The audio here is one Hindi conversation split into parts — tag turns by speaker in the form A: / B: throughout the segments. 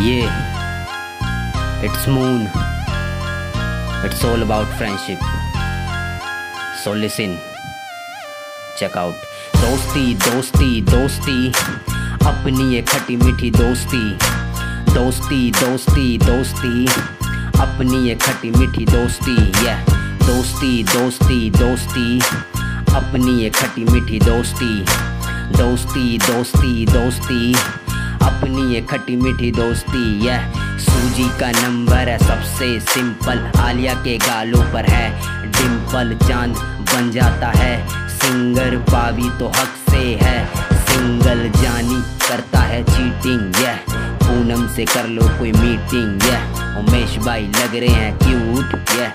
A: ये it's moon it's all about friendship so listen check out दोस्ती दोस्ती दोस्ती अपनी ये खटी मीठी दोस्ती दोस्ती दोस्ती दोस्ती अपनी ये खटी मीठी दोस्ती ये दोस्ती दोस्ती दोस्ती अपनी ये खटी मीठी दोस्ती दोस्ती दोस्ती दोस्ती अपनी ये खटी मीठी दोस्ती ये सूजी का नंबर है, सबसे सिंपल। आलिया के गालों पर है डिम्पल चाँद बन जाता है। सिंगर पावी तो हक से है, सिंगल जानी करता है चीटिंग ये पूनम से कर लो कोई मीटिंग यह उमेश भाई लग रहे हैं क्यूट ये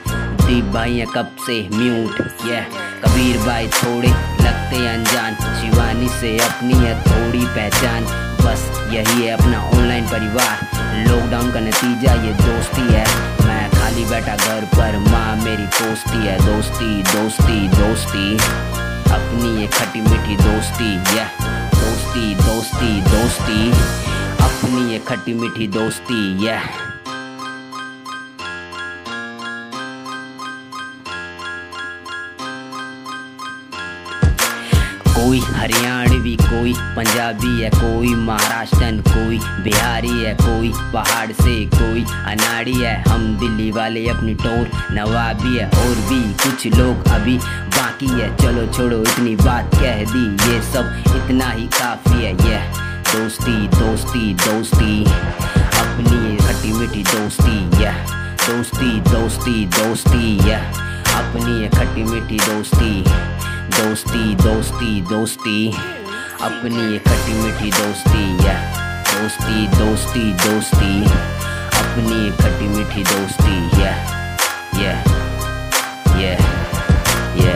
A: दीप भाई है कब से म्यूट यह कबीर भाई थोड़े लगते अनजान, शिवानी से अपनी है थोड़ी पहचान। बस यही है अपना ऑनलाइन परिवार। लॉकडाउन का नतीजा ये दोस्ती है। मैं खाली बैठा घर पर, माँ मेरी दोस्ती है। दोस्ती दोस्ती दोस्ती। अपनी ये खट्टी मीठी दोस्ती यह दोस्ती दोस्ती दोस्ती। अपनी ये खट्टी मीठी दोस्ती ये कोई हरियाणवी कोई, पंजाबी है कोई, महाराष्ट्रन कोई, बिहारी है कोई, पहाड़ से कोई, अनाड़ी है, हम दिल्ली वाले अपनी टोर, नवाबी है और भी कुछ लोग अभी बाकी है। चलो छोड़ो, इतनी बात कह दी, ये सब इतना ही काफ़ी है। ये दोस्ती दोस्ती दोस्ती, अपनी खट्टी मीठी दोस्ती ये दोस्ती दोस्ती दोस्ती ये अपनी खट्टी मीठी दोस्ती। दोस्ती दोस्ती दोस्ती। अपनी ये खट्टी मीठी दोस्ती या दोस्ती दोस्ती दोस्ती। अपनी ये खट्टी मीठी दोस्ती या या या या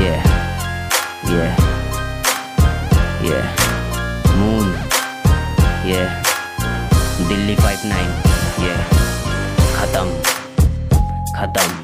A: या या या मून या दिल्ली फाइव नाइन या खत्म खत्म